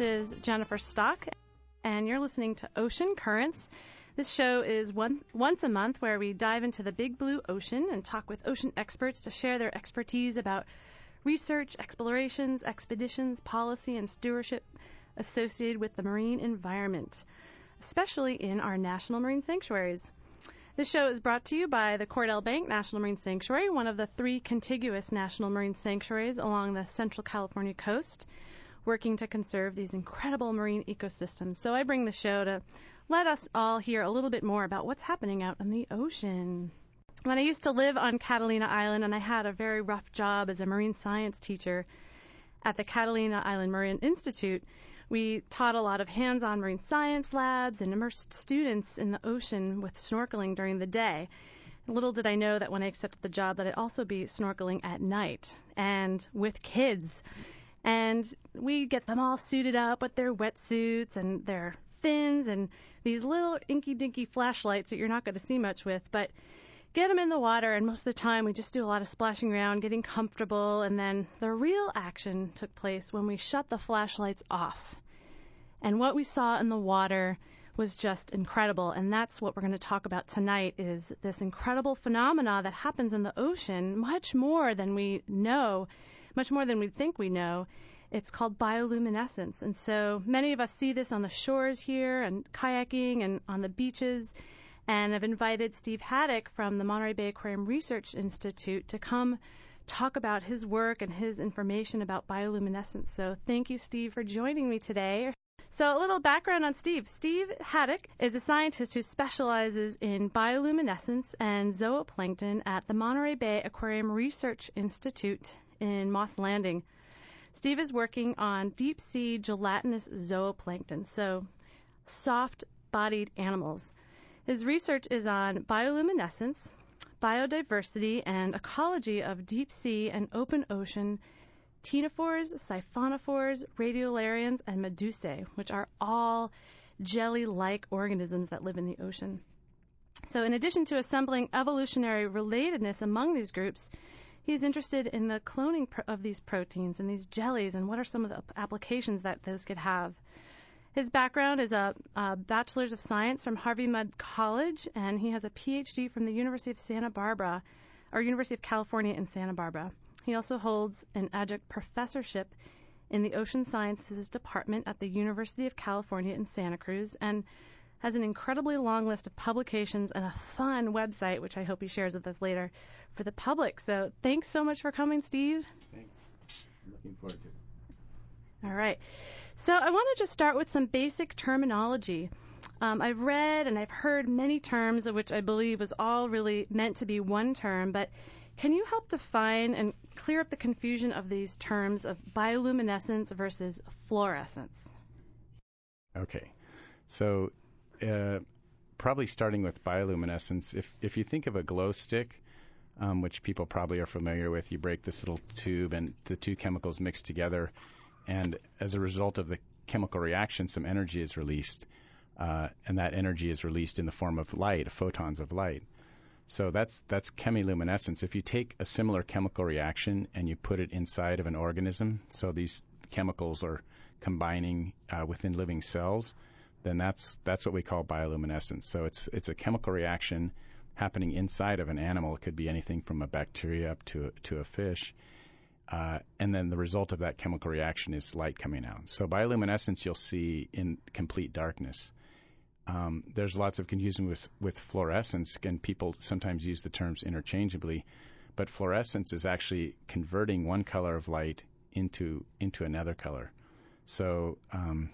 This is Jennifer Stock, and you're listening to Ocean Currents. This show is one, once a month where we dive into the big blue ocean and talk with ocean experts to share their expertise about research, explorations, expeditions, policy, and stewardship associated with the marine environment, especially in our national marine sanctuaries. This show is brought to you by the Cordell Bank National Marine Sanctuary, one of the three contiguous national marine sanctuaries along the central California coast, working to conserve these incredible marine ecosystems. So I bring the show to let us all hear a little bit more about what's happening out in the ocean. When I used to live on Catalina Island and I had a very rough job as a marine science teacher at the Catalina Island Marine Institute, we taught a lot of hands on marine science labs and immersed students in the ocean with snorkeling during the day. Little did I know that when I accepted the job that I'd also be snorkeling at night and with kids. And we get them all suited up with their wetsuits and their fins and these little inky dinky flashlights that you're not going to see much with, but get them in the water and most of the time we just do a lot of splashing around, getting comfortable, and then the real action took place when we shut the flashlights off. And what we saw in the water was just incredible and that's what we're going to talk about tonight is this incredible phenomena that happens in the ocean much more than we know much more than we think we know it's called bioluminescence and so many of us see this on the shores here and kayaking and on the beaches and I've invited Steve Haddock from the Monterey Bay Aquarium Research Institute to come talk about his work and his information about bioluminescence. So thank you, Steve, for joining me today. So, a little background on Steve. Steve Haddock is a scientist who specializes in bioluminescence and zooplankton at the Monterey Bay Aquarium Research Institute in Moss Landing. Steve is working on deep sea gelatinous zooplankton, so soft bodied animals. His research is on bioluminescence, biodiversity, and ecology of deep sea and open ocean ctenophores, siphonophores, radiolarians, and medusae, which are all jelly like organisms that live in the ocean. So, in addition to assembling evolutionary relatedness among these groups, he's interested in the cloning of these proteins and these jellies and what are some of the applications that those could have. His background is a, a bachelor's of science from Harvey Mudd College, and he has a PhD from the University of Santa Barbara, or University of California in Santa Barbara. He also holds an adjunct professorship in the Ocean Sciences Department at the University of California in Santa Cruz and has an incredibly long list of publications and a fun website, which I hope he shares with us later for the public. So thanks so much for coming, Steve. Thanks. I'm looking forward to it. All right. So I want to just start with some basic terminology. Um, I've read and I've heard many terms, which I believe was all really meant to be one term, but can you help define and clear up the confusion of these terms of bioluminescence versus fluorescence? Okay. So, uh, probably starting with bioluminescence, if, if you think of a glow stick, um, which people probably are familiar with, you break this little tube and the two chemicals mix together, and as a result of the chemical reaction, some energy is released, uh, and that energy is released in the form of light, photons of light. So that's that's chemiluminescence. If you take a similar chemical reaction and you put it inside of an organism, so these chemicals are combining uh, within living cells, then that's that's what we call bioluminescence. So it's it's a chemical reaction happening inside of an animal. It could be anything from a bacteria up to to a fish. Uh, and then the result of that chemical reaction is light coming out. So bioluminescence you'll see in complete darkness. Um, there's lots of confusion with, with fluorescence, and people sometimes use the terms interchangeably. But fluorescence is actually converting one color of light into into another color. So, um,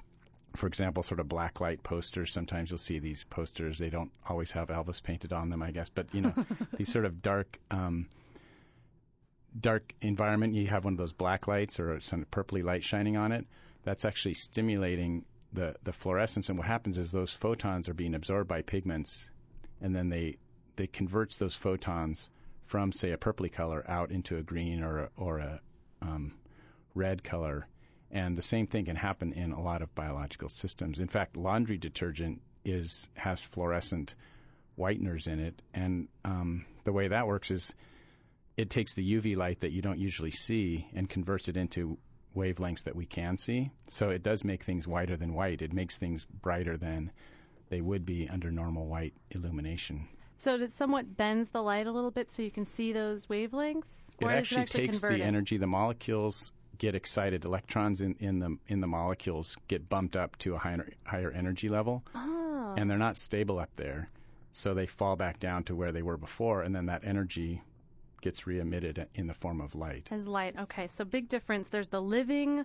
for example, sort of black light posters. Sometimes you'll see these posters. They don't always have Elvis painted on them, I guess. But you know, these sort of dark. Um, dark environment, you have one of those black lights or some purpley light shining on it. That's actually stimulating the, the fluorescence, and what happens is those photons are being absorbed by pigments, and then they they converts those photons from say a purpley color out into a green or a, or a um, red color, and the same thing can happen in a lot of biological systems. In fact, laundry detergent is has fluorescent whiteners in it, and um, the way that works is it takes the UV light that you don't usually see and converts it into wavelengths that we can see. So it does make things whiter than white. It makes things brighter than they would be under normal white illumination. So it somewhat bends the light a little bit so you can see those wavelengths? It actually, it actually takes the energy. The molecules get excited. Electrons in, in the in the molecules get bumped up to a higher higher energy level, Oh. and they're not stable up there, so they fall back down to where they were before, and then that energy gets re-emitted in the form of light. As light. Okay, so big difference. There's the living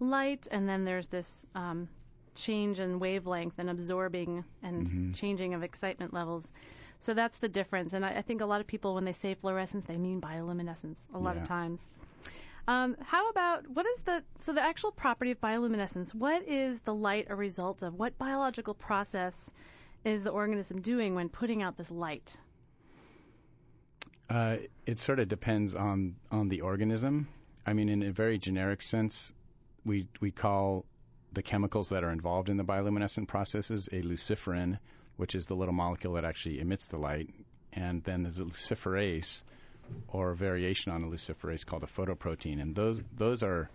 light, and then there's this um, change in wavelength and absorbing and Mhm. changing of excitement levels. So that's the difference. And I, I think a lot of people, when they say fluorescence, they mean bioluminescence a lot Yeah. of times. Um, how about what is the so the actual property of bioluminescence? What is the light a result of? What biological process is the organism doing when putting out this light? Uh, it sort of depends on on the organism. I mean, in a very generic sense, we we call the chemicals that are involved in the bioluminescent processes a luciferin, which is the little molecule that actually emits the light, and then there's a luciferase, or a variation on a luciferase called a photoprotein, and those those are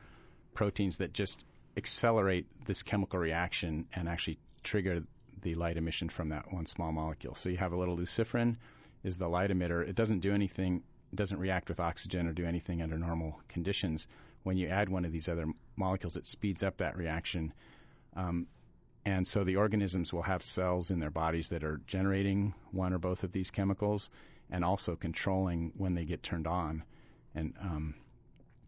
proteins that just accelerate this chemical reaction and actually trigger the light emission from that one small molecule. So you have a little luciferin is the light emitter. It doesn't do anything, doesn't react with oxygen or do anything under normal conditions. When you add one of these other molecules, it speeds up that reaction. Um, and so the organisms will have cells in their bodies that are generating one or both of these chemicals and also controlling when they get turned on and um,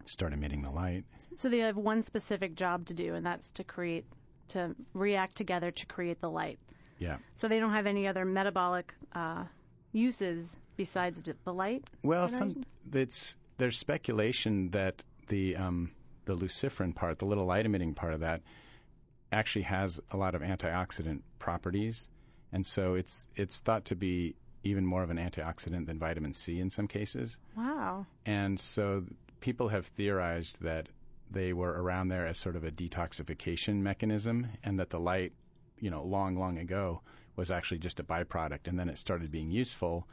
start emitting the light. So they have one specific job to do, and that's to create, to react together to create the light. Yeah. So they don't have any other metabolic uh, uses besides the light. Well, generation? some it's there's speculation that the um, the luciferin part, the little light emitting part of that, actually has a lot of antioxidant properties, and so it's it's thought to be even more of an antioxidant than vitamin C in some cases. Wow. And so people have theorized that they were around there as sort of a detoxification mechanism, and that the light, you know, long, long ago was actually just a byproduct, and then it started being useful,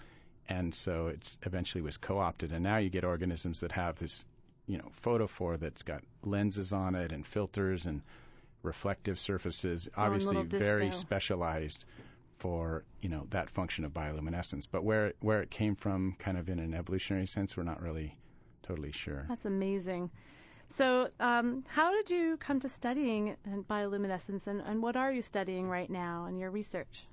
and so it eventually was co-opted, and now you get organisms that have this, you know, photophore that's got lenses on it and filters and reflective surfaces, obviously very specialized for you know that function of bioluminescence. But where where it came from, kind of in an evolutionary sense, we're not really totally sure. That's amazing. So, um, how did you come to studying uh, bioluminescence, and, and what are you studying right now in your research?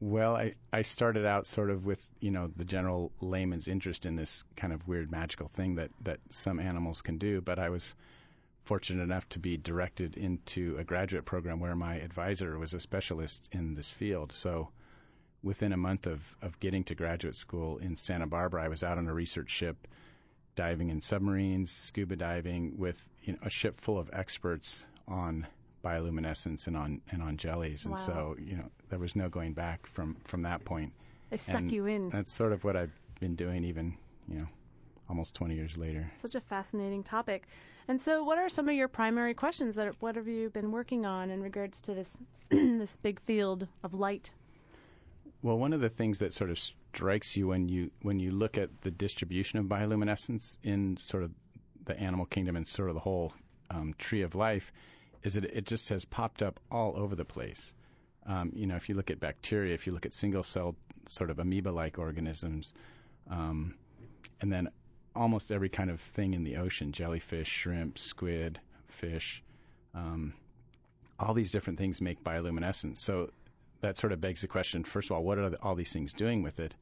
Well, I, I started out sort of with, you know, the general layman's interest in this kind of weird magical thing that, that some animals can do, but I was fortunate enough to be directed into a graduate program where my advisor was a specialist in this field. So within a month of, of getting to graduate school in Santa Barbara, I was out on a research ship diving in submarines, scuba diving with you know, a ship full of experts on bioluminescence and on and on jellies. And Wow. so, you know, there was no going back from from that point. They suck And you in. That's sort of what I've been doing even, you know, almost 20 years later. Such a fascinating topic. And so, what are some of your primary questions? That what have you been working on in regards to this this big field of light? Well, one of the things that sort of strikes you when you when you look at the distribution of bioluminescence in sort of the animal kingdom and sort of the whole um, tree of life is that it just has popped up all over the place. Um, you know, if you look at bacteria, if you look at single-celled sort of amoeba-like organisms, um, and then almost every kind of thing in the ocean, jellyfish, shrimp, squid, fish, um, all these different things make bioluminescence. So that sort of begs the question first of all, what are the, all these things doing with it?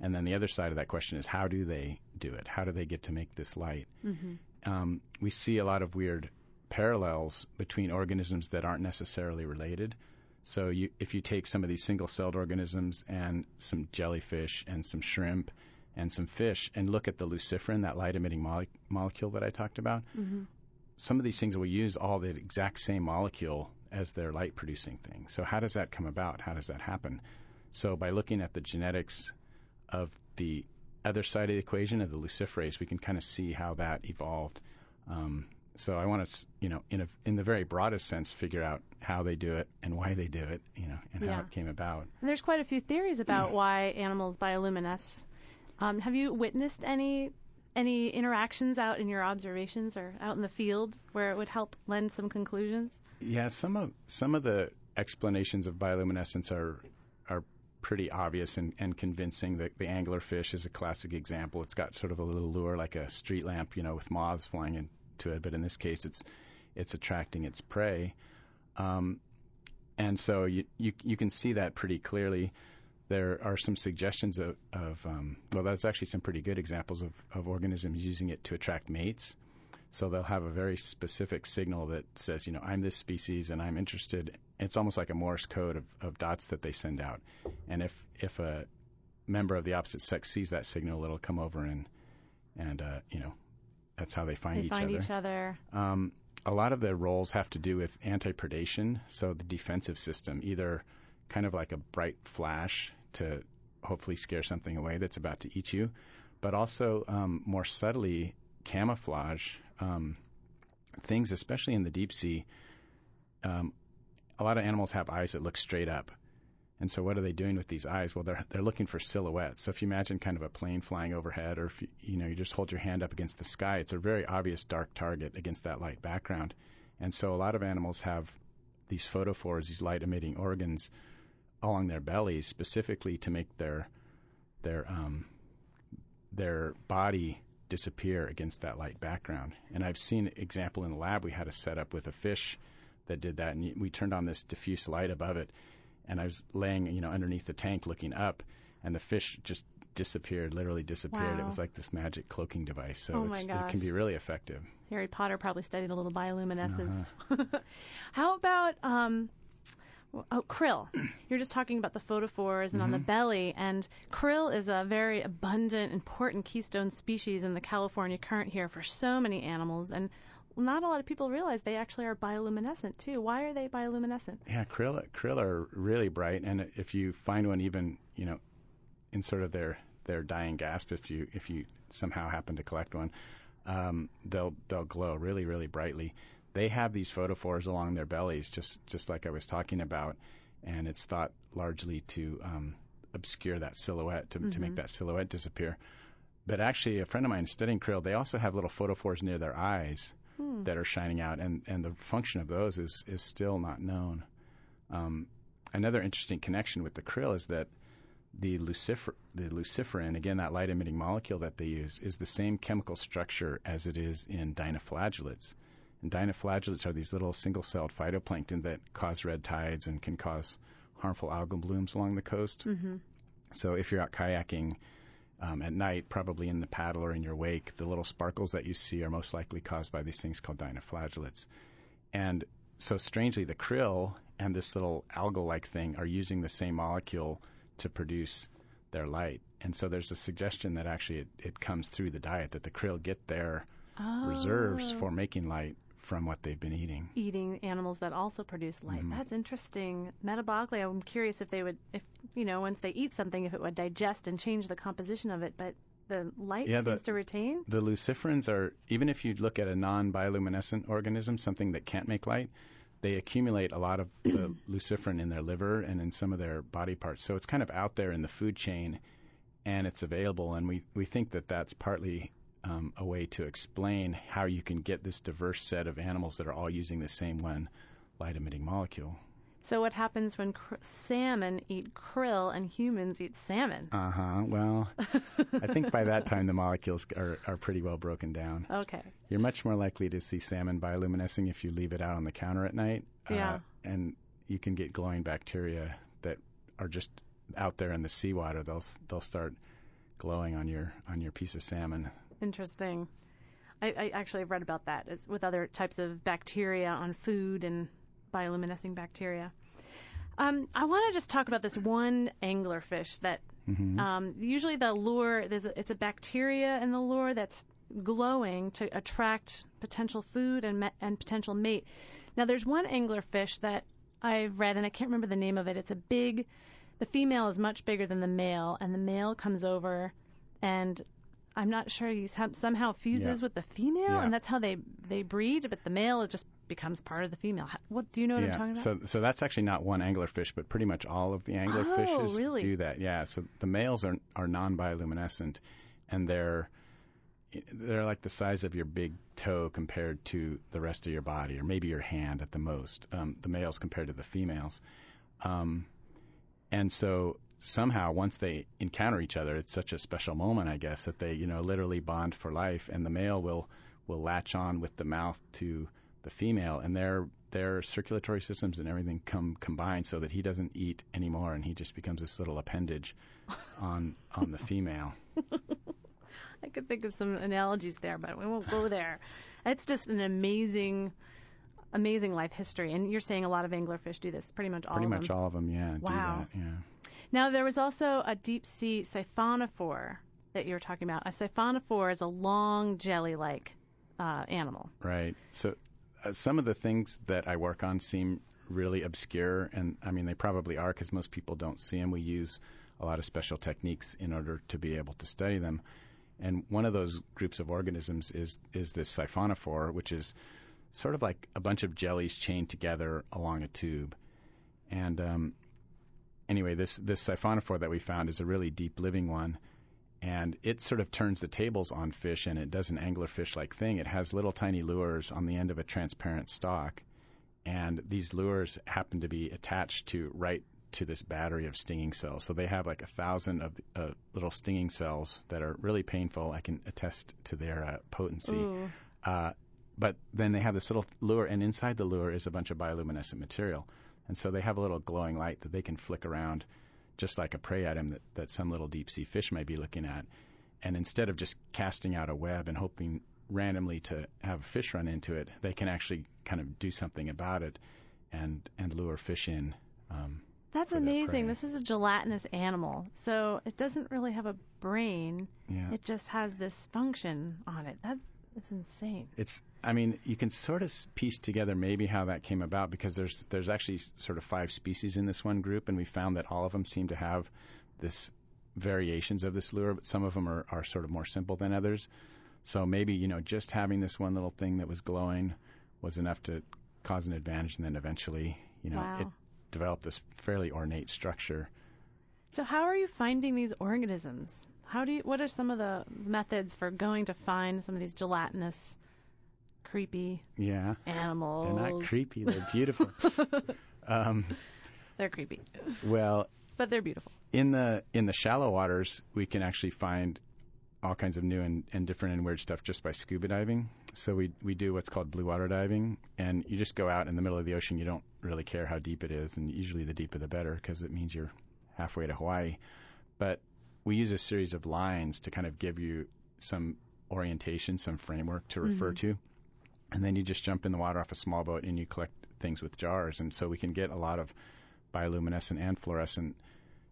And then the other side of that question is how do they do it? How do they get to make this light? Mm-hmm. Um, we see a lot of weird parallels between organisms that aren't necessarily related. So you, if you take some of these single-celled organisms and some jellyfish and some shrimp and some fish and look at the luciferin, that light-emitting mole- molecule that I talked about, Mm-hmm. some of these things will use all the exact same molecule as their light producing thing. So how does that come about? How does that happen? So by looking at the genetics of the other side of the equation of the luciferase, we can kind of see how that evolved. Um, so I want to, you know, in a, in the very broadest sense, figure out how they do it and why they do it, you know, and Yeah. how it came about. And there's quite a few theories about why animals bioluminesce. Um, have you witnessed any any interactions out in your observations or out in the field where it would help lend some conclusions? Yeah, some of some of the explanations of bioluminescence are are pretty obvious and, and convincing. The, the anglerfish is a classic example. It's got sort of a little lure like a street lamp, you know, with moths flying into it, but in this case, it's it's attracting its prey. Um, and so you, you you can see that pretty clearly. There are some suggestions of, of um, well, that's actually some pretty good examples of, of organisms using it to attract mates. So they'll have a very specific signal that says, you know, I'm this species and I'm interested. It's almost like a Morse code of, of dots that they send out. And if if a member of the opposite sex sees that signal, it'll come over and and uh, you know, that's how they find They each find other. each other. Um, a lot of their roles have to do with anti-predation, so the defensive system, either kind of like a bright flash to hopefully scare something away that's about to eat you, but also um, more subtly camouflage um, things, especially in the deep sea. Um, a lot of animals have eyes that look straight up. And so, what are they doing with these eyes? Well, they're they're looking for silhouettes. So, if you imagine kind of a plane flying overhead, or if you, you know you just hold your hand up against the sky, it's a very obvious dark target against that light background. And so, a lot of animals have these photophores, these light-emitting organs, along their bellies, specifically to make their their um, their body disappear against that light background. And I've seen example in the lab. We had a setup with a fish that did that, and we turned on this diffuse light above it and I was laying, you know, underneath the tank looking up, and the fish just disappeared, literally disappeared. It was like this magic cloaking device. So Oh it can be really effective. Harry Potter probably studied a little bioluminescence. Uh-huh. How about um, oh krill? You're just talking about the photophores and on the Mm-hmm. belly, and krill is a very abundant, important keystone species in the California current here for so many animals, and not a lot of people realize they actually are bioluminescent too. Why are they bioluminescent? Yeah, krill krill are really bright, and if you find one even, you know, in sort of their their dying gasp, if you if you somehow happen to collect one, um, they'll they'll glow really really brightly. They have these photophores along their bellies, just just like I was talking about, and it's thought largely to um, obscure that silhouette to to make that silhouette disappear. But actually, a friend of mine studying krill, they also have little photophores near their eyes that are shining out, and, and the function of those is, is still not known. Um, another interesting connection with the krill is that the, lucifer, the luciferin, again, that light emitting molecule that they use, is the same chemical structure as it is in dinoflagellates. And dinoflagellates are these little single celled phytoplankton that cause red tides and can cause harmful algal blooms along the coast. Mm-hmm. So if you're out kayaking um, at night, probably in the paddle or in your wake, the little sparkles that you see are most likely caused by these things called dinoflagellates. And so strangely, the krill and this little algal-like thing are using the same molecule to produce their light. And so there's a suggestion that actually it, it comes through the diet, that the krill get their reserves Oh. for making light from what they've been eating. eating animals that also produce light. Mhm. That's interesting. Metabolically, I'm curious if they would, if you know, once they eat something, if it would digest and change the composition of it. But the light Yeah, the- seems to retain. The luciferins are, even if you look at a non bioluminescent organism, something that can't make light, they accumulate a lot of the luciferin in their liver and in some of their body parts. So it's kind of out there in the food chain and it's available. And we, we think that that's partly um, a way to explain how you can get this diverse set of animals that are all using the same one light emitting molecule. So what happens when cr- salmon eat krill and humans eat salmon? Uh huh. Well, I think by that time the molecules are, are pretty well broken down. Okay. You're much more likely to see salmon bioluminescing if you leave it out on the counter at night. Yeah. Uh, and you can get glowing bacteria that are just out there in the seawater. They'll they'll start glowing on your on your piece of salmon. Interesting. I, I actually have read about that. It's with other types of bacteria on food and bioluminescing bacteria. Um, I want to just talk about this one anglerfish that Mm-hmm. um, usually the lure there's a, it's a bacteria in the lure that's glowing to attract potential food and ma- and potential mate. Now there's one anglerfish that I've read and I can't remember the name of it. It's a big the female is much bigger than the male and the male comes over and I'm not sure he somehow fuses Yeah. with the female Yeah. and that's how they they breed but the male it just becomes part of the female. What do you know what I'm talking about? So so that's actually not one anglerfish, but pretty much all of the anglerfishes Oh, really? do that. Yeah. So the males are are non bioluminescent, and they're they're like the size of your big toe compared to the rest of your body, or maybe your hand at the most. Um, the males compared to the females, um, and so somehow once they encounter each other, it's such a special moment, I guess, that they you know literally bond for life, and the male will will latch on with the mouth to the female, and their their circulatory systems and everything come combined so that he doesn't eat anymore, and he just becomes this little appendage on on the female. I could think of some analogies there, but we won't go there. It's just an amazing, amazing life history. And you're saying a lot of anglerfish do this, pretty much all Pretty of much them. all of them, yeah, Wow. do that. Yeah. Now, there was also a deep sea siphonophore that you were talking about. A siphonophore is a long jelly like uh, animal. Right. So uh, some of the things that I work on seem really obscure, and I mean they probably are because most people don't see them. We use a lot of special techniques in order to be able to study them. And one of those groups of organisms is is this siphonophore, which is sort of like a bunch of jellies chained together along a tube. And um, anyway, this this siphonophore that we found is a really deep living one, and it sort of turns the tables on fish, and it does an anglerfish-like thing. It has little tiny lures on the end of a transparent stalk, and these lures happen to be attached to right to this battery of stinging cells. So they have like a thousand of uh, little stinging cells that are really painful. I can attest to their uh, potency. Uh, but then they have this little lure, and inside the lure is a bunch of bioluminescent material. And so they have a little glowing light that they can flick around just like a prey item that, that some little deep sea fish might be looking at. And instead of just casting out a web and hoping randomly to have a fish run into it, they can actually kind of do something about it and, and lure fish in. Um, That's amazing. This is a gelatinous animal, so it doesn't really have a brain. yeah. It just has this function on it. That is insane. It's I mean, you can sort of piece together maybe how that came about because there's there's actually sort of five species in this one group, and we found that all of them seem to have this variations of this lure, but some of them are, are sort of more simple than others. So maybe you know just having this one little thing that was glowing was enough to cause an advantage, and then eventually you know wow. it developed this fairly ornate structure. So how are you finding these organisms? How do you? What are some of the methods for going to find some of these gelatinous, creepy Yeah, animals? they're not creepy; they're beautiful. um, They're creepy, well, but they're beautiful. in the in the shallow waters, we can actually find all kinds of new and, and different and weird stuff just by scuba diving. So we we do what's called blue water diving, and you just go out in the middle of the ocean. You don't really care how deep it is, and usually the deeper the better because it means you're halfway to Hawaii. But we use a series of lines to kind of give you some orientation, some framework to refer Mhm. to, and then you just jump in the water off a small boat and you collect things with jars, and so we can get a lot of bioluminescent and fluorescent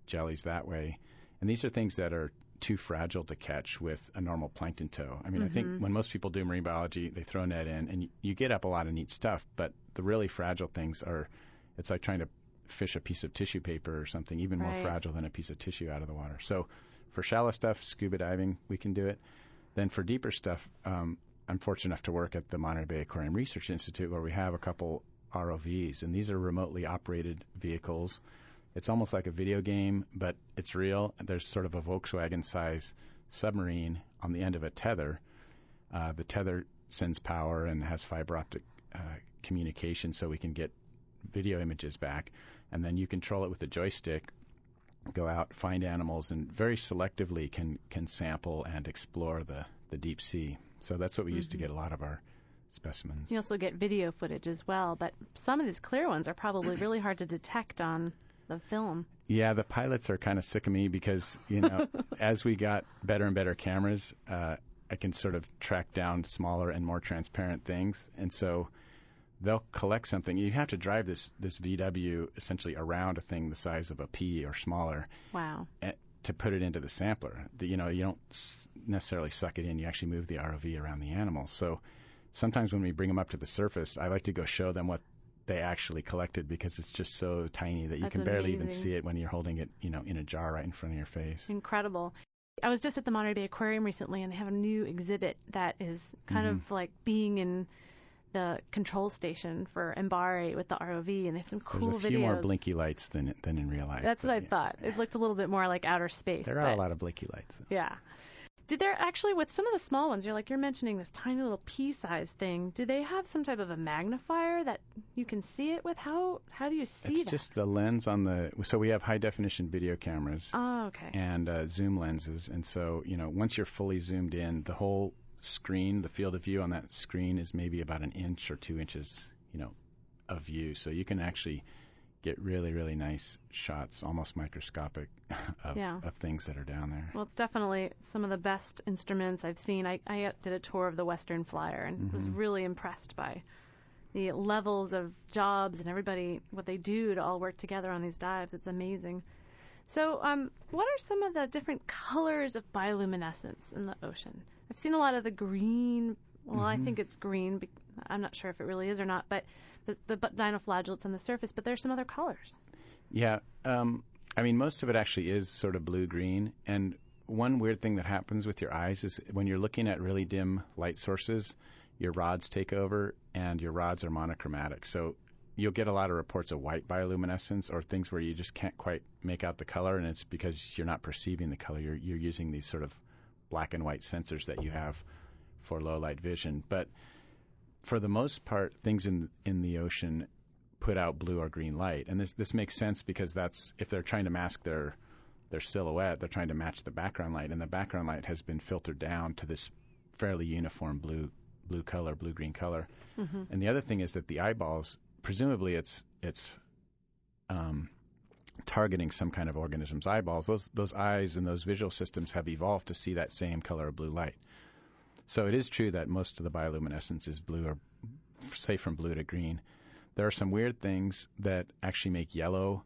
jellies that way. And these are things that are too fragile to catch with a normal plankton tow. I mean, I Mhm. think when most people do marine biology, they throw net in and you, you get up a lot of neat stuff, but the really fragile things are, it's like trying to fish a piece of tissue paper or something even more Right. fragile than a piece of tissue out of the water. So for shallow stuff, scuba diving, we can do it. Then for deeper stuff, um, I'm fortunate enough to work at the Monterey Bay Aquarium Research Institute where we have a couple ROVs, and these are remotely operated vehicles. It's almost like a video game, but it's real. There's sort of a Volkswagen size submarine on the end of a tether. Uh, the tether sends power and has fiber optic uh, communication so we can get video images back. And then you control it with a joystick, go out, find animals, and very selectively can, can sample and explore the, the deep sea. So that's what we use to Mhm. get a lot of our specimens. You also get video footage as well, but some of these clear ones are probably really hard to detect on the film. Yeah, the pilots are kind of sick of me because, you know, as we got better and better cameras, uh, I can sort of track down smaller and more transparent things. And so they'll collect something. You have to drive this, this VW essentially around a thing the size of a pea or smaller Wow. to put it into the sampler. The, you know, you don't necessarily suck it in. You actually move the ROV around the animal. So sometimes when we bring them up to the surface, I like to go show them what they actually collected because it's just so tiny that you That's can barely even see it when you're holding it, you know, in a jar right in front of your face. Incredible. I was just at the Monterey Bay Aquarium recently, and they have a new exhibit that is kind Mhm. of like being in the control station for MBARI with the ROV, and they have some cool There's a videos. few more blinky lights than than in real life. That's what I yeah. thought. It looked a little bit more like outer space. There are a lot of blinky lights. Yeah. Did there actually, with some of the small ones, you're like you're mentioning this tiny little pea-sized thing. Do they have some type of a magnifier that you can see it with? How how do you see it's that? It's just the lens on the. So we have high definition video cameras oh, okay. and uh, zoom lenses, and so you know once you're fully zoomed in, the whole screen, the field of view on that screen is maybe about an inch or two inches, you know, of view. So you can actually get really, really nice shots, almost microscopic, of, Yeah. of things that are down there. Well, it's definitely some of the best instruments I've seen. I, I did a tour of the Western Flyer and was Mhm. really impressed by the levels of jobs and everybody what they do to all work together on these dives. It's amazing. So, um, what are some of the different colors of bioluminescence in the ocean? I've seen a lot of the green. Well, I Mhm. think it's green. I'm not sure if it really is or not, but the, the dinoflagellates on the surface. But there's some other colors. Yeah, um, I mean, most of it actually is sort of blue green. And one weird thing that happens with your eyes is when you're looking at really dim light sources, your rods take over and your rods are monochromatic. So you'll get a lot of reports of white bioluminescence or things where you just can't quite make out the color, and it's because you're not perceiving the color. You're, you're using these sort of black and white sensors that you have for low light vision. But for the most part, things in in the ocean put out blue or green light. And this this makes sense because that's if they're trying to mask their their silhouette, they're trying to match the background light, and the background light has been filtered down to this fairly uniform blue blue color, blue green color. Mm-hmm. And the other thing is that the eyeballs, presumably, it's it's um, targeting some kind of organism's eyeballs. Those those eyes and those visual systems have evolved to see that same color of blue light. So it is true that most of the bioluminescence is blue, or say from blue to green. There are some weird things that actually make yellow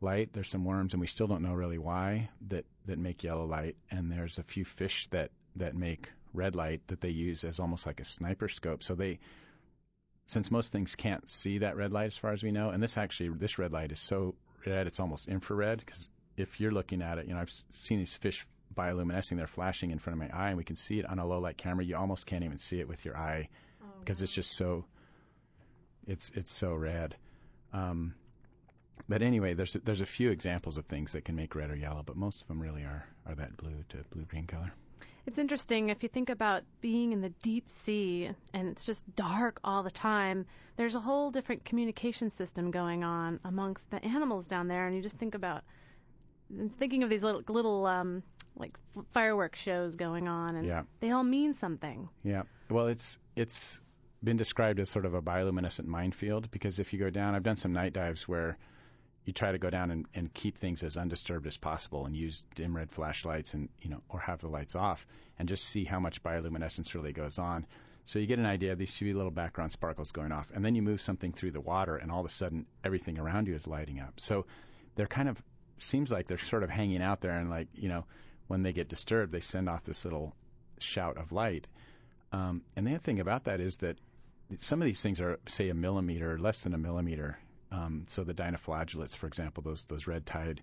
light. There's some worms, and we still don't know really why that that make yellow light. And there's a few fish that that make red light that they use as almost like a sniper scope. So they since most things can't see that red light as far as we know, and this actually this red light is so red it's almost infrared because if you're looking at it, you know I've seen these fish bioluminescing, they're flashing in front of my eye, and we can see it on a low light camera. You almost can't even see it with your eye because it's just so it's it's so red. Um, but anyway, there's a, there's a few examples of things that can make red or yellow, but most of them really are are that blue to blue green color. It's interesting if you think about being in the deep sea and it's just dark all the time. There's a whole different communication system going on amongst the animals down there, and you just think about I'm thinking of these little little um, like fireworks shows going on, and Yeah. they all mean something. Yeah. Well, it's it's been described as sort of a bioluminescent minefield because if you go down, I've done some night dives where you try to go down and, and keep things as undisturbed as possible and use dim red flashlights and you know or have the lights off and just see how much bioluminescence really goes on. So you get an idea of these few little background sparkles going off, and then you move something through the water, and all of a sudden everything around you is lighting up. So they're kind of seems like they're sort of hanging out there, and like you know when they get disturbed, they send off this little shout of light. Um, and the other thing about that is that some of these things are, say, a millimeter, less than a millimeter. Um, so the dinoflagellates, for example, those those red tide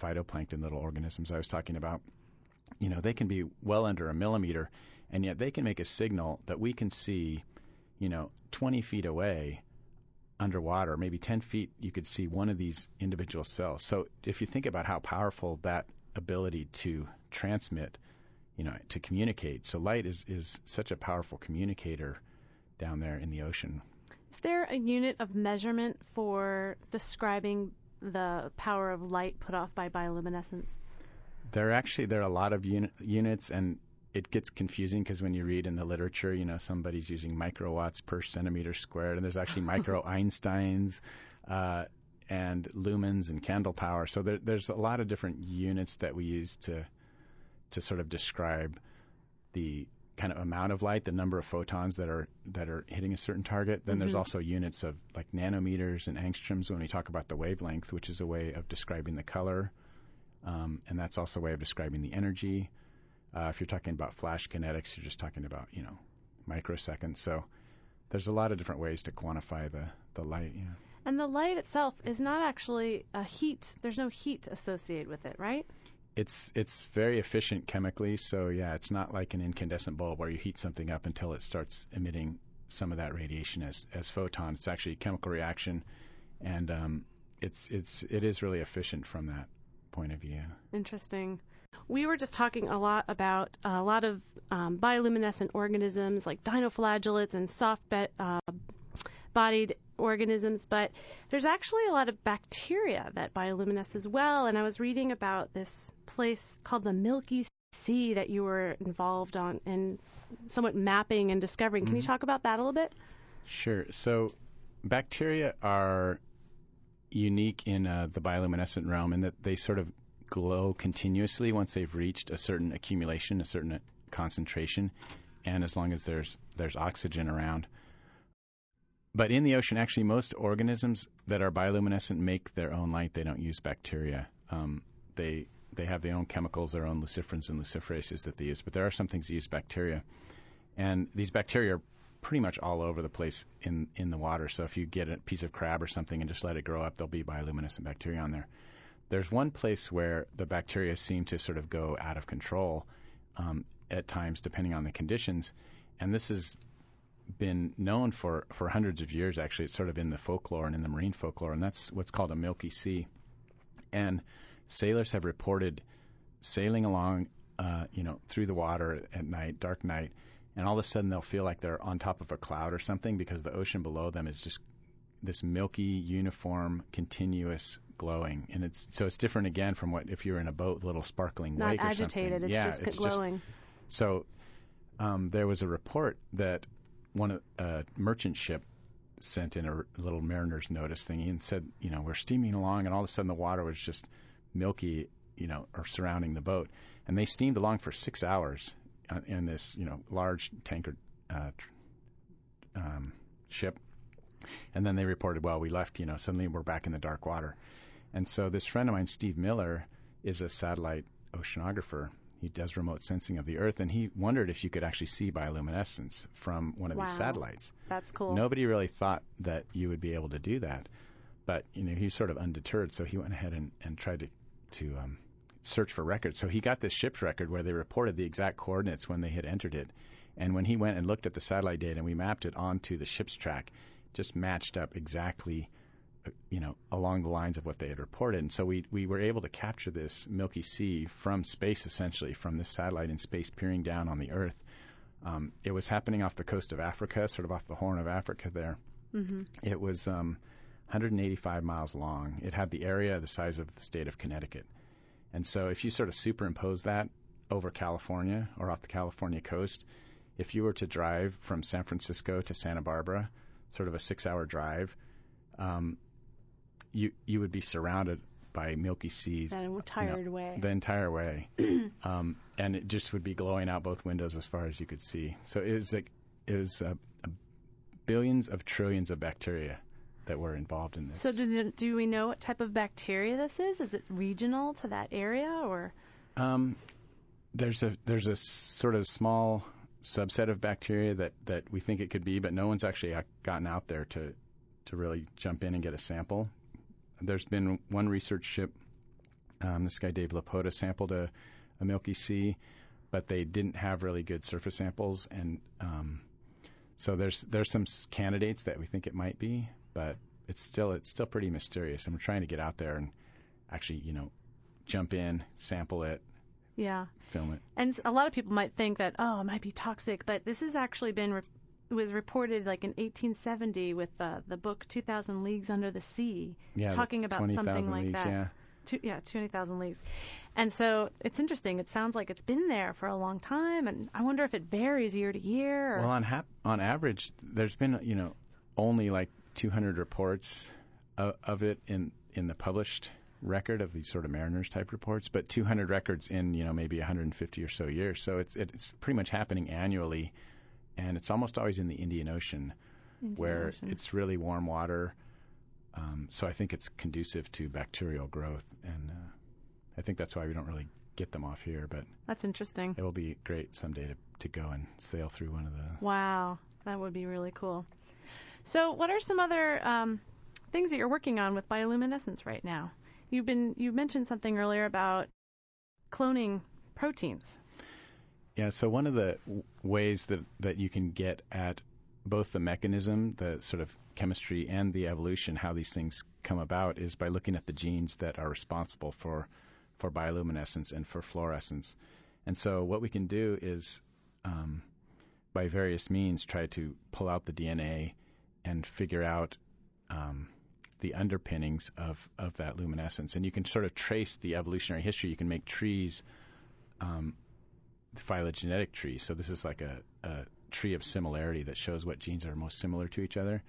phytoplankton little organisms I was talking about, you know, they can be well under a millimeter, and yet they can make a signal that we can see, you know, 20 feet away underwater, maybe 10 feet, you could see one of these individual cells. So if you think about how powerful that ability to transmit, you know, to communicate, so light is, is such a powerful communicator down there in the ocean. Is there a unit of measurement for describing the power of light put off by bioluminescence? There are actually there are a lot of uni- units, and it gets confusing because when you read in the literature, you know, somebody's using microwatts per centimeter squared, and there's actually micro Einsteins uh, and lumens and candle power. So there, there's a lot of different units that we use to to sort of describe the kind of amount of light, the number of photons that are that are hitting a certain target. Then there's Mhm. also units of like nanometers and angstroms when we talk about the wavelength, which is a way of describing the color, um, and that's also a way of describing the energy. Uh, if you're talking about flash kinetics, you're just talking about you know microseconds. So there's a lot of different ways to quantify the the light. Yeah. And the light itself is not actually a heat. There's no heat associated with it, right? It's it's very efficient chemically, so yeah, it's not like an incandescent bulb where you heat something up until it starts emitting some of that radiation as as photons. It's actually a chemical reaction, and um, it's it's it is really efficient from that point of view. Interesting. We were just talking a lot about a lot of um, bioluminescent organisms like dinoflagellates and soft be- uh, bodied organisms, but there's actually a lot of bacteria that bioluminesce as well. And I was reading about this place called the Milky Sea that you were involved on in somewhat mapping and discovering. Can mm-hmm. you talk about that a little bit? Sure. So bacteria are unique in uh, the bioluminescent realm in that they sort of glow continuously once they've reached a certain accumulation, a certain concentration, and as long as there's there's oxygen around. But in the ocean, actually, most organisms that are bioluminescent make their own light. They don't use bacteria. Um, they they have their own chemicals, their own luciferins and luciferases that they use. But there are some things that use bacteria, and these bacteria are pretty much all over the place in in the water. So if you get a piece of crab or something and just let it grow up, there'll be bioluminescent bacteria on there. There's one place where the bacteria seem to sort of go out of control um, at times, depending on the conditions, and this has been known for, for hundreds of years. Actually, it's sort of in the folklore and in the marine folklore, and that's what's called a milky sea. And sailors have reported sailing along, uh, you know, through the water at night, dark night, and all of a sudden they'll feel like they're on top of a cloud or something because the ocean below them is just this milky, uniform, continuous glowing, and it's so it's different again from what if you're in a boat, little sparkling Not lake or agitated, something. It's yeah, just it's glowing. Just, so um, there was a report that one uh, merchant ship sent in a little mariner's notice thing and said, you know, we're steaming along, and all of a sudden the water was just milky, you know, or surrounding the boat, and they steamed along for six hours uh, in this, you know, large tanker uh, um, ship, and then they reported, well, we left, you know, suddenly we're back in the dark water, and so this friend of mine, Steve Miller, is a satellite oceanographer, he does remote sensing of the Earth, and he wondered if you could actually see bioluminescence from one of wow. these satellites. That's cool. Nobody really thought that you would be able to do that, but you know he's sort of undeterred, so he went ahead and, and tried to to um, search for records. So he got this ship's record where they reported the exact coordinates when they had entered it, and when he went and looked at the satellite data and we mapped it onto the ship's track, just matched up exactly you know, along the lines of what they had reported. And so we, we were able to capture this Milky Sea from space, essentially, from this satellite in space peering down on the Earth. Um, it was happening off the coast of Africa, sort of off the Horn of Africa there. Mm-hmm. It was um, 185 miles long. It had the area the size of the state of Connecticut. And so if you sort of superimpose that over California or off the California coast, if you were to drive from San Francisco to Santa Barbara, sort of a six hour drive, um, you you would be surrounded by milky seas that entire you know, way. The entire way, um, and it just would be glowing out both windows as far as you could see. So it was like it was uh, billions of trillions of bacteria that were involved in this. So do, do we know what type of bacteria this is? Is it regional to that area or? Um, there's a there's a sort of small subset of bacteria that that we think it could be, but no one's actually uh, gotten out there to to really jump in and get a sample there's been one research ship. Um, this guy Dave Lapota sampled a, a Milky Sea, but they didn't have really good surface samples, and um, so there's there's some candidates that we think it might be, but it's still it's still pretty mysterious, and we're trying to get out there and actually you know jump in, sample it, yeah, film it. And a lot of people might think that oh it might be toxic, but this has actually been re- was reported like in 1870 with uh, the book 2,000 Leagues Under the Sea, yeah, talking about 20, something like leagues, that. Yeah. Two, yeah, 20,000 leagues. And so it's interesting. It sounds like it's been there for a long time, and I wonder if it varies year to year. Or... Well, on hap- on average, there's been you know only like 200 reports of, of it in in the published record of these sort of mariners type reports, but 200 records in you know maybe 150 or so years. So it's it's pretty much happening annually and it's almost always in the Indian Ocean, Indian where Ocean. it's really warm water. Um, so I think it's conducive to bacterial growth, and uh, I think that's why we don't really get them off here. But that's interesting. It will be great someday to to go and sail through one of those. Wow, that would be really cool. So, what are some other um, things that you're working on with bioluminescence right now? You've been you mentioned something earlier about cloning proteins. Yeah, so one of the ways that, that you can get at both the mechanism, the sort of chemistry, and the evolution, how these things come about, is by looking at the genes that are responsible for for bioluminescence and for fluorescence. And so what we can do is, um, by various means, try to pull out the DNA and figure out um, the underpinnings of, of that luminescence. And you can sort of trace the evolutionary history. You can make trees, um, phylogenetic tree. So this is like a, a tree of similarity that shows what genes are most similar to each other.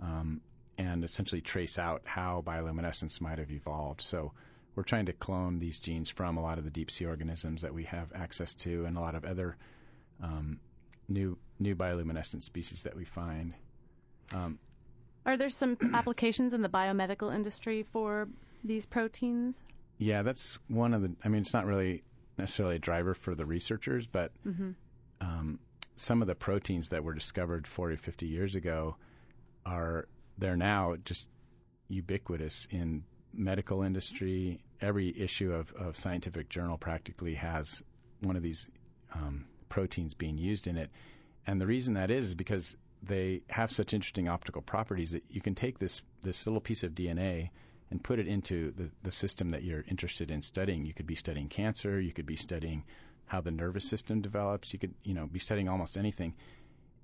Um, and essentially trace out how bioluminescence might have evolved. So we're trying to clone these genes from a lot of the deep sea organisms that we have access to, and a lot of other um, new new bioluminescent species that we find. Um, Are there some applications in the biomedical industry for these proteins? Yeah, that's one of the. I mean, it's not really necessarily a driver for the researchers, but mm-hmm. um, some of the proteins that were discovered 40 or 50 years ago are they're now just ubiquitous in medical industry. Every issue of, of scientific journal practically has one of these um, proteins being used in it. And the reason that is is because they have such interesting optical properties that you can take this this little piece of DNA and put it into the, the system that you're interested in studying. You could be studying cancer, you could be studying how the nervous system develops, you could, you know, be studying almost anything.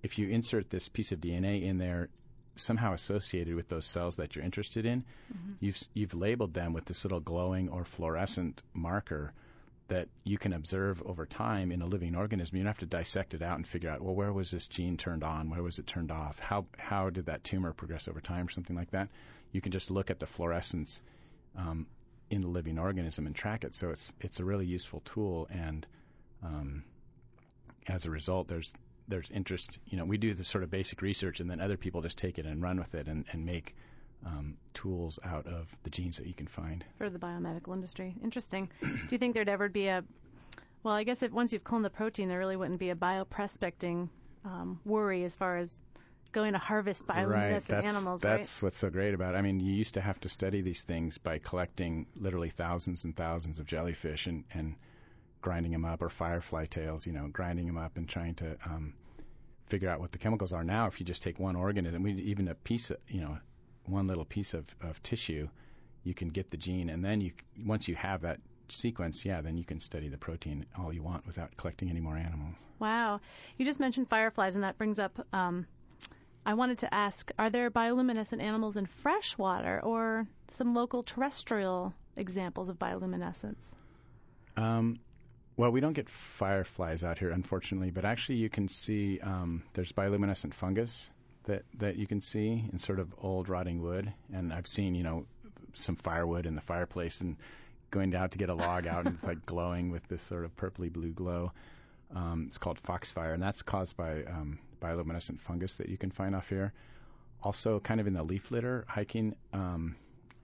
If you insert this piece of DNA in there, somehow associated with those cells that you're interested in, mm-hmm. you've you've labeled them with this little glowing or fluorescent marker that you can observe over time in a living organism. You don't have to dissect it out and figure out, well, where was this gene turned on? Where was it turned off? How how did that tumor progress over time, or something like that? You can just look at the fluorescence um, in the living organism and track it. So it's it's a really useful tool, and um, as a result, there's there's interest. You know, we do this sort of basic research, and then other people just take it and run with it and, and make um, tools out of the genes that you can find. For the biomedical industry. Interesting. do you think there'd ever be a, well, I guess if once you've cloned the protein, there really wouldn't be a bioprospecting um, worry as far as going to harvest bioluminescent right. that's, animals, That's what's so great about it. I mean, you used to have to study these things by collecting literally thousands and thousands of jellyfish and, and grinding them up, or firefly tails, you know, grinding them up and trying to um, figure out what the chemicals are. Now, if you just take one organism, we even a piece, of, you know, one little piece of, of tissue, you can get the gene, and then you once you have that sequence, yeah, then you can study the protein all you want without collecting any more animals. Wow, you just mentioned fireflies, and that brings up. Um, I wanted to ask: Are there bioluminescent animals in freshwater, or some local terrestrial examples of bioluminescence? Um, well, we don't get fireflies out here, unfortunately, but actually you can see um, there's bioluminescent fungus that that you can see in sort of old rotting wood, and I've seen you know some firewood in the fireplace and going out to get a log out, and it's like glowing with this sort of purpley blue glow. Um, it's called foxfire, and that's caused by um, bioluminescent fungus that you can find off here. Also, kind of in the leaf litter hiking, um,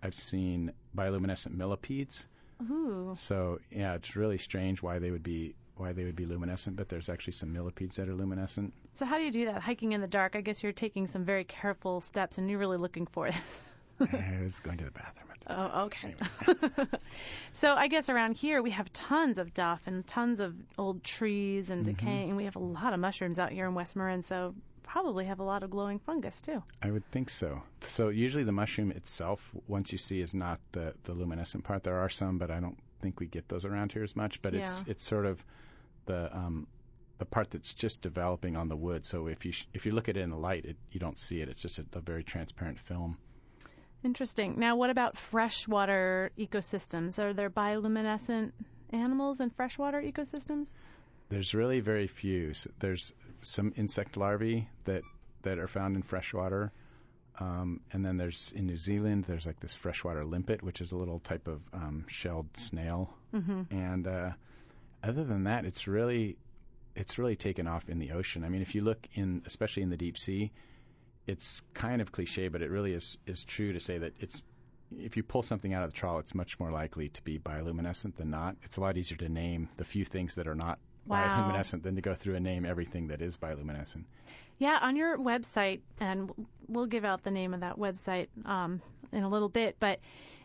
I've seen bioluminescent millipedes Ooh. So yeah, it's really strange why they would be why they would be luminescent, but there's actually some millipedes that are luminescent. So how do you do that? Hiking in the dark. I guess you're taking some very careful steps, and you're really looking for it. I was going to the bathroom. At the oh, okay. Anyway. so I guess around here we have tons of duff and tons of old trees and mm-hmm. decaying. We have a lot of mushrooms out here in West Marin, so probably have a lot of glowing fungus too. I would think so. So usually the mushroom itself, once you see, is not the the luminescent part. There are some, but I don't think we get those around here as much. But yeah. it's it's sort of the um, the part that's just developing on the wood. So if you sh- if you look at it in the light, it, you don't see it. It's just a, a very transparent film. Interesting. Now, what about freshwater ecosystems? Are there bioluminescent animals in freshwater ecosystems? There's really very few. So there's some insect larvae that that are found in freshwater. Um, and then there's in New Zealand, there's like this freshwater limpet, which is a little type of um, shelled snail. Mm-hmm. And uh, other than that, it's really it's really taken off in the ocean. I mean, if you look in, especially in the deep sea, it's kind of cliche, but it really is is true to say that it's if you pull something out of the trawl, it's much more likely to be bioluminescent than not. It's a lot easier to name the few things that are not wow. bioluminescent than to go through and name everything that is bioluminescent. Yeah, on your website, and we'll give out the name of that website um, in a little bit, but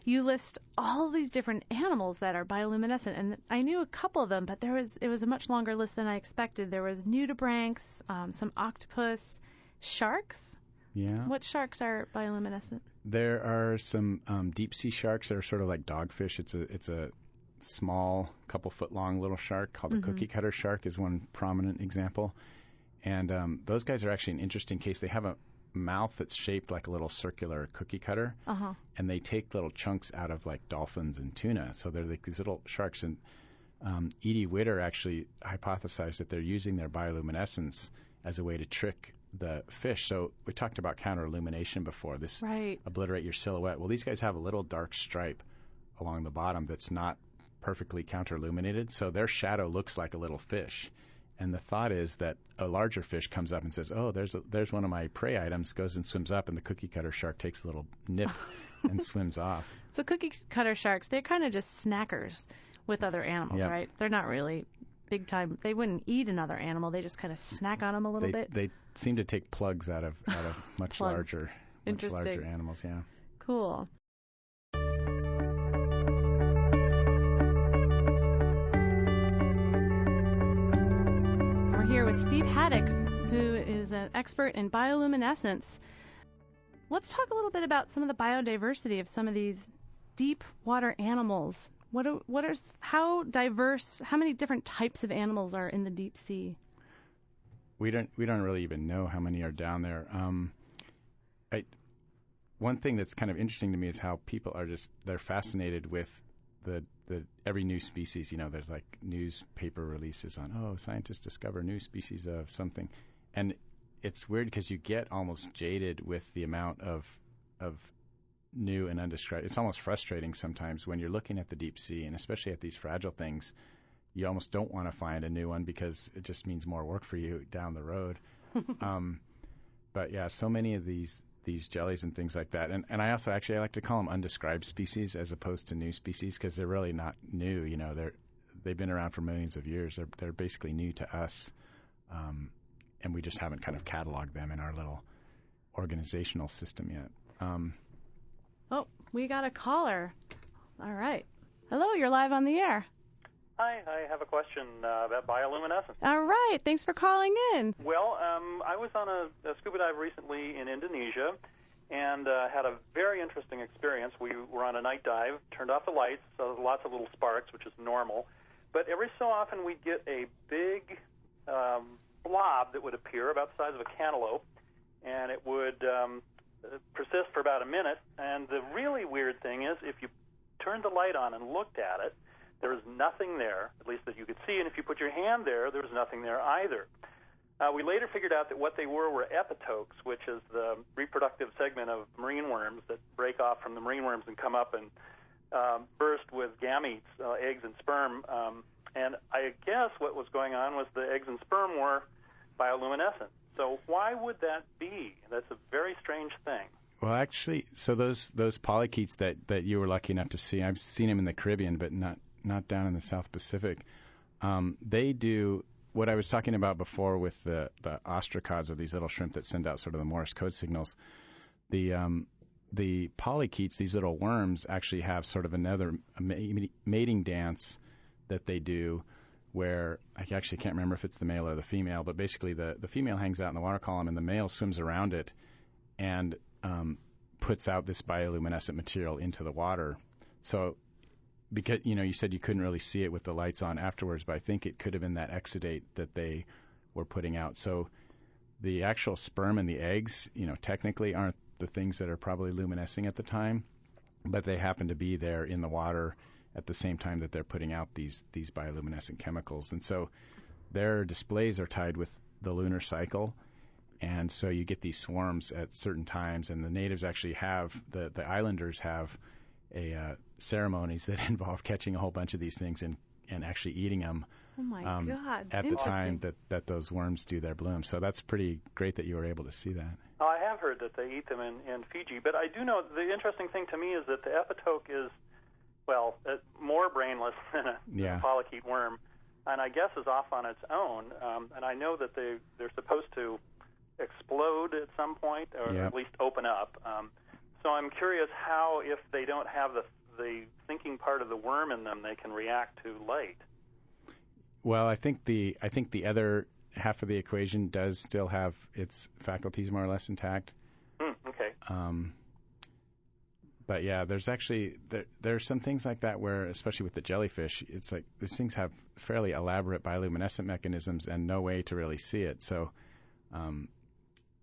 you list all these different animals that are bioluminescent, and I knew a couple of them, but there was it was a much longer list than I expected. There was nudibranchs, um, some octopus, sharks. Yeah. What sharks are bioluminescent? There are some um, deep sea sharks that are sort of like dogfish. It's a it's a small, couple foot long little shark called the cookie cutter shark is one prominent example. And um, those guys are actually an interesting case. They have a mouth that's shaped like a little circular cookie cutter, Uh huh. and they take little chunks out of like dolphins and tuna. So they're like these little sharks. And um, Edie Widder actually hypothesized that they're using their bioluminescence as a way to trick the fish. So we talked about counterillumination before. This Right. obliterate your silhouette. Well, these guys have a little dark stripe along the bottom that's not perfectly counterilluminated, so their shadow looks like a little fish. And the thought is that a larger fish comes up and says, "Oh, there's a, there's one of my prey items." Goes and swims up, and the cookie cutter shark takes a little nip and swims off. So cookie cutter sharks, they're kind of just snackers with other animals, Yep. right? They're not really big time. They wouldn't eat another animal. They just kind of snack on them a little They bit. they seem to take plugs out of out of much larger much larger animals. Yeah. Cool. Here with Steve Haddock, who is an expert in bioluminescence. Let's talk a little bit about some of the biodiversity of some of these deep water animals. What are, what are how diverse? How many different types of animals are in the deep sea? we don't we don't really even know how many are down there. Um, I, one thing that's kind of interesting to me is how people are just they're fascinated with the the every new species. You know, there's like newspaper releases on oh scientists discover new species of something, and it's weird because you get almost jaded with the amount of of new and undescribed. It's almost frustrating sometimes when you're looking at the deep sea and especially at these fragile things you almost don't want to find a new one because it just means more work for you down the road. um, but yeah, so many of these these jellies and things like that, and and I also actually I like to call them undescribed species as opposed to new species because they're really not new. You know, they're they've been around for millions of years. They're they're basically new to us, um, and we just haven't kind of cataloged them in our little organizational system yet. Um, Oh, we got a caller. All right. Hello, you're live on the air. Hi, I have a question uh, about bioluminescence. All right. Thanks for calling in. Well, um, I was on a, a scuba dive recently in Indonesia and uh, had a very interesting experience. We were on a night dive, turned off the lights, so lots of little sparks, which is normal. But every so often we'd get a big um, blob that would appear about the size of a cantaloupe, and it would um, persist for about a minute. And the really weird thing is, if you turned the light on and looked at it, there was nothing there, at least that you could see. And if you put your hand there, there was nothing there either. Uh, we later figured out that what they were were epitokes, which is the reproductive segment of marine worms that break off from the marine worms and come up and um, burst with gametes, uh, eggs and sperm. Um, and I guess what was going on was the eggs and sperm were bioluminescent. So why would that be? That's a very strange thing. Well, actually, so those those polychaetes that that you were lucky enough to see, I've seen them in the Caribbean, but not not down in the South Pacific. Um, they do what I was talking about before with the the ostracods or these little shrimp that send out sort of the Morse code signals. The um, the polychaetes, these little worms, actually have sort of another mating dance that they do where I actually can't remember if it's the male or the female, but basically the, the female hangs out in the water column and the male swims around it and um, puts out this bioluminescent material into the water. So, because you know, you said you couldn't really see it with the lights on afterwards, but I think it could have been that exudate that they were putting out. So, the actual sperm and the eggs, you know, technically aren't the things that are probably luminescing at the time, but they happen to be there in the water at the same time that they're putting out these these bioluminescent chemicals. And so, their displays are tied with the lunar cycle and so you get these swarms at certain times and the natives actually have the the islanders have a uh, ceremonies that involve catching a whole bunch of these things and and actually eating them Oh my um, God. at the time that that those worms do their bloom so that's pretty great that you were able to see that Oh, I have heard that they eat them in, in Fiji, but I do know the interesting thing to me is that the epitoke is, well, uh, more brainless than a, than Yeah. a polychaete worm, and I guess is off on its own. Um, and I know that they they're supposed to explode at some point, or Yep. at least open up. Um, so I'm curious how, if they don't have the the thinking part of the worm in them, they can react to light. well i think the i think the other half of the equation does still have its faculties more or less intact Hmm, okay. um but yeah, there's actually there there's some things like that where, especially with the jellyfish, it's like these things have fairly elaborate bioluminescent mechanisms and no way to really see it. So, um,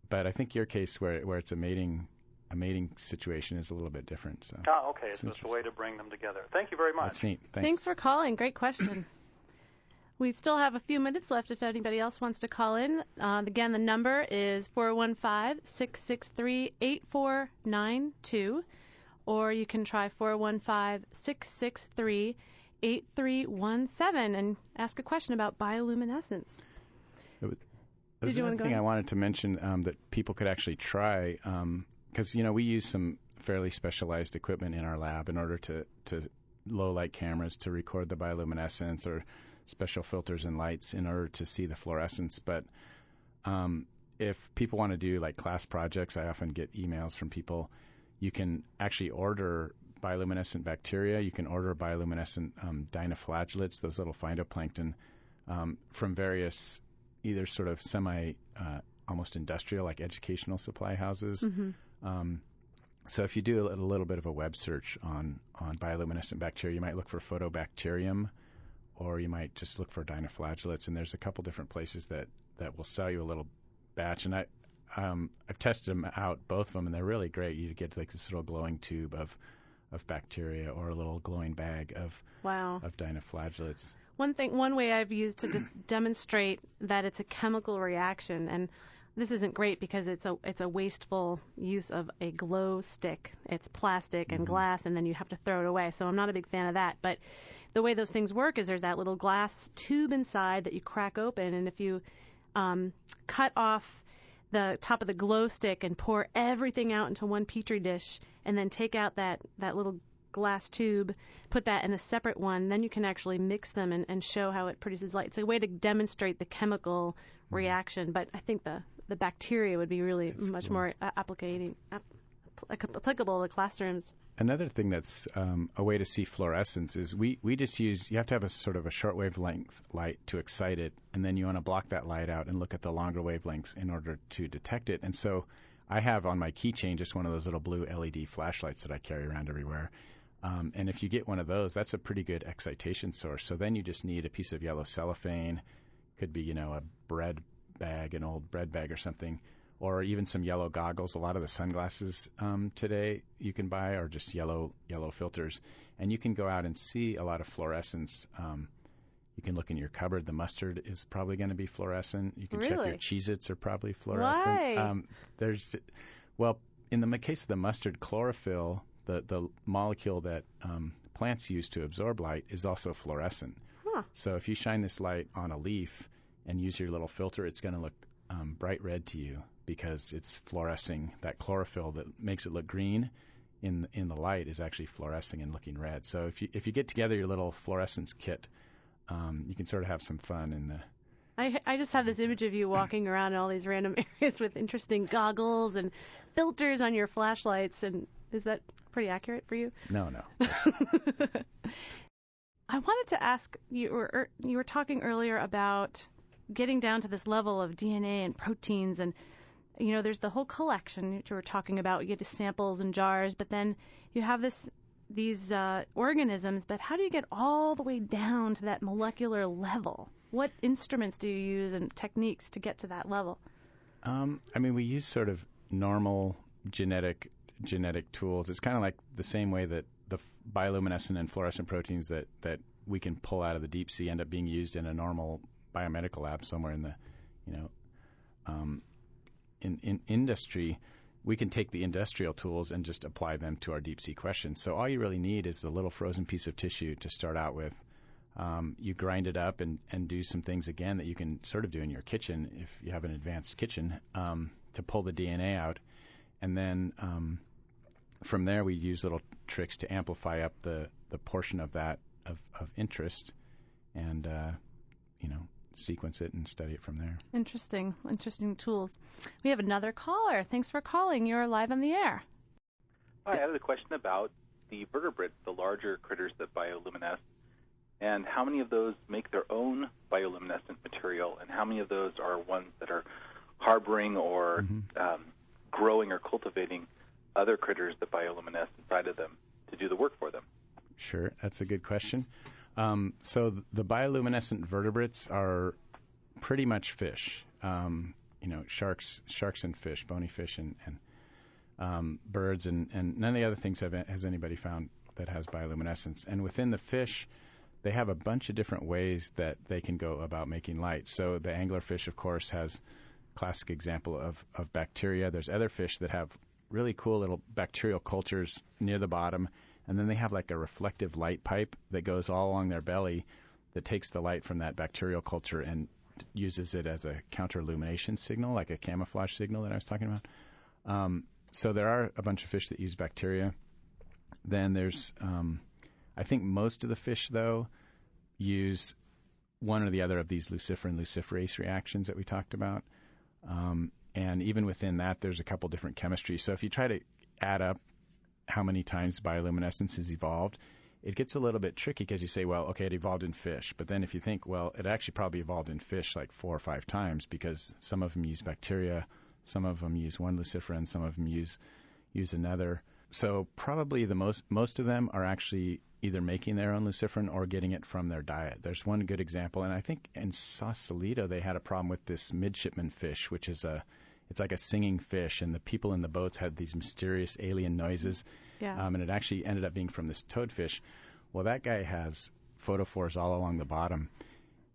but I think your case where where it's a mating a mating situation is a little bit different. So. Ah, okay. It's just a way to bring them together. Thank you very much. That's neat. Thanks. Thanks for calling. Great question. we still have a few minutes left if anybody else wants to call in. Uh, again, the number is 415 663 8492, or you can try 415 663 8317 and ask a question about bioluminescence. There's Did you another wanna go thing I wanted to mention um, that people could actually try because you know we use some fairly specialized equipment in our lab in order to to low light cameras to record the bioluminescence or special filters and lights in order to see the fluorescence. But um, if people want to do like class projects, I often get emails from people. You can actually order bioluminescent bacteria. You can order bioluminescent um, dinoflagellates, those little phytoplankton, um, from various either sort of semi uh, almost industrial like educational supply houses. Um, so if you do a, little- bit of a web search on on bioluminescent bacteria, you might look for photobacterium, or you might just look for dinoflagellates. And there's a couple different places that that will sell you a little batch. And I um, I've tested them out, both of them, and they're really great. You get like this little glowing tube of of bacteria or a little glowing bag of Wow. of dinoflagellates. One thing, one way I've used to just demonstrate that it's a chemical reaction, and this isn't great because it's a it's a wasteful use of a glow stick. It's plastic and glass, and then you have to throw it away. So I'm not a big fan of that. But the way those things work is there's that little glass tube inside that you crack open, and if you um, cut off the top of the glow stick and pour everything out into one petri dish, and then take out that that little glass tube, put that in a separate one, then you can actually mix them and, and show how it produces light. It's a way to demonstrate the chemical reaction, but I think the, the bacteria would be really It's much cool. more uh, applicating, app, applicable to classrooms. Another thing that's um, a way to see fluorescence is we, we just use you have to have a sort of a short wavelength light to excite it, and then you want to block that light out and look at the longer wavelengths in order to detect it. And so I have on my keychain just one of those little blue LED flashlights that I carry around everywhere. Um, and if you get one of those, that's a pretty good excitation source. So then you just need a piece of yellow cellophane, could be you know a bread bag, an old bread bag or something, or even some yellow goggles. A lot of the sunglasses um, today you can buy are just yellow yellow filters, and you can go out and see a lot of fluorescence. Um, you can look in your cupboard. The mustard is probably going to be fluorescent. You can check your Cheez-Its are probably fluorescent. Why? Um, there's, well, in the case of the mustard, chlorophyll, the the molecule that um, plants use to absorb light, is also fluorescent. Huh. So if you shine this light on a leaf and use your little filter, it's going to look um, bright red to you because it's fluorescing. That chlorophyll that makes it look green in in the light is actually fluorescing and looking red. So if you if you get together your little fluorescence kit, um, you can sort of have some fun in the. I, I just have this image of you walking around in all these random areas with interesting goggles and filters on your flashlights. And is that pretty accurate for you? No, no. I wanted to ask you were er, you were talking earlier about getting down to this level of DNA and proteins and you know there's the whole collection you were talking about. You get to samples and jars but then you have this these uh, organisms but how do you get all the way down to that molecular level? What instruments do you use and techniques to get to that level? Um, I mean, we use sort of normal genetic genetic tools. It's kind of like the same way that the bioluminescent and fluorescent proteins that that we can pull out of the deep sea end up being used in a normal biomedical lab somewhere in the, you know, um, in in industry. We can take the industrial tools and just apply them to our deep sea questions. So all you really need is a little frozen piece of tissue to start out with. Um, you grind it up and, and do some things again that you can sort of do in your kitchen if you have an advanced kitchen um, to pull the DNA out. And then um, from there, we use little tricks to amplify up the, the portion of that of, of interest and, uh, you know, sequence it and study it from there. interesting interesting tools we have another caller thanks for calling you're live on the air Hi, I have a question about the vertebrates, the larger critters that bioluminesce, and how many of those make their own bioluminescent material, and how many of those are ones that are harboring or Mhm. um, growing or cultivating other critters that bioluminesce inside of them to do the work for them? Sure, that's a good question. Um, so the bioluminescent vertebrates are pretty much fish. Um, you know, sharks, sharks and fish, bony fish and, and um, birds, and, and none of the other things have, has anybody found that has bioluminescence. And within the fish, they have a bunch of different ways that they can go about making light. So the anglerfish, of course, has classic example of, of bacteria. There's other fish that have really cool little bacterial cultures near the bottom, and then they have like a reflective light pipe that goes all along their belly that takes the light from that bacterial culture and uses it as a counter illumination signal, like a camouflage signal that I was talking about. Um, so there are a bunch of fish that use bacteria. Then there's, um, I think most of the fish though use one or the other of these luciferin luciferase reactions that we talked about. Um, and even within that, there's a couple different chemistries. So if you try to add up how many times bioluminescence has evolved, it gets a little bit tricky because you say, well, okay, it evolved in fish. But then if you think, well, it actually probably evolved in fish like four or five times because some of them use bacteria, some of them use one luciferin, some of them use use another. So probably the most most of them are actually either making their own luciferin or getting it from their diet. There's one good example, and I think in Sausalito they had a problem with this midshipman fish, which is a it's like a singing fish, and the people in the boats had these mysterious alien noises. Yeah. Um, and it actually ended up being from this toadfish. Well, that guy has photophores all along the bottom.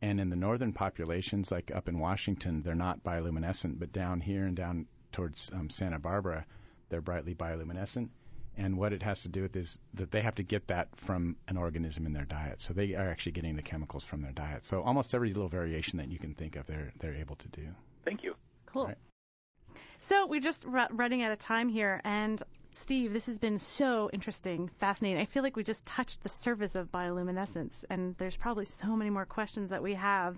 And in the northern populations, like up in Washington, they're not bioluminescent, but down here and down towards um, Santa Barbara, they're brightly bioluminescent. And what it has to do with is that they have to get that from an organism in their diet. So they are actually getting the chemicals from their diet. So almost every little variation that you can think of, they're they're able to do. Thank you. Cool. Right. So we're just r- running out of time here, and Steve, this has been so interesting, fascinating. I feel like we just touched the surface of bioluminescence, and there's probably so many more questions that we have.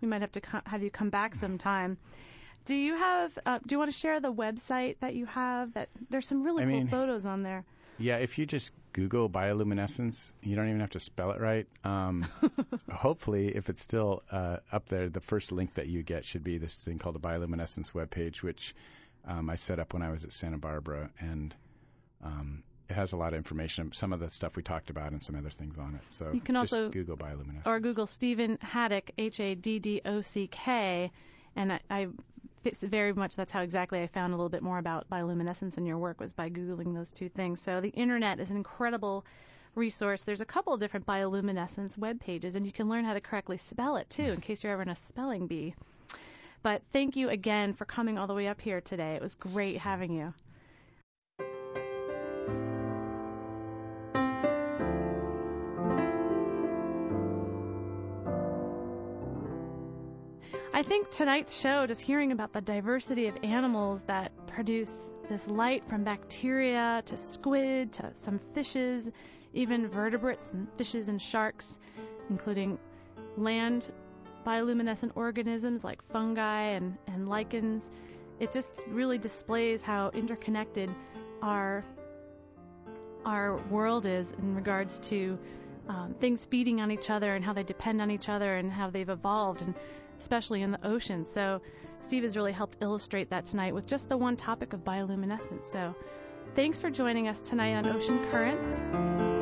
We might have to co- have you come back sometime. Do you have? Uh, do you want to share the website that you have? That there's some really I cool mean- photos on there. Yeah, if you just Google bioluminescence, you don't even have to spell it right. Um, hopefully, if it's still uh, up there, the first link that you get should be this thing called the bioluminescence webpage, which um, I set up when I was at Santa Barbara, and um, it has a lot of information, some of the stuff we talked about, and some other things on it. So You can also- Google bioluminescence. or Google Stephen Haddock, H A D D O C K, and I, I it's very much that's how exactly I found a little bit more about bioluminescence in your work was by googling those two things. So the internet is an incredible resource. There's a couple of different bioluminescence web pages, and you can learn how to correctly spell it too, in case you're ever in a spelling bee. But thank you again for coming all the way up here today. It was great having you. I think tonight's show, just hearing about the diversity of animals that produce this light from bacteria to squid to some fishes, even vertebrates and fishes and sharks, including land bioluminescent organisms like fungi and, and lichens, it just really displays how interconnected our our world is in regards to um, things feeding on each other and how they depend on each other and how they've evolved, and especially in the ocean. So, Steve has really helped illustrate that tonight with just the one topic of bioluminescence. So, thanks for joining us tonight on Ocean Currents.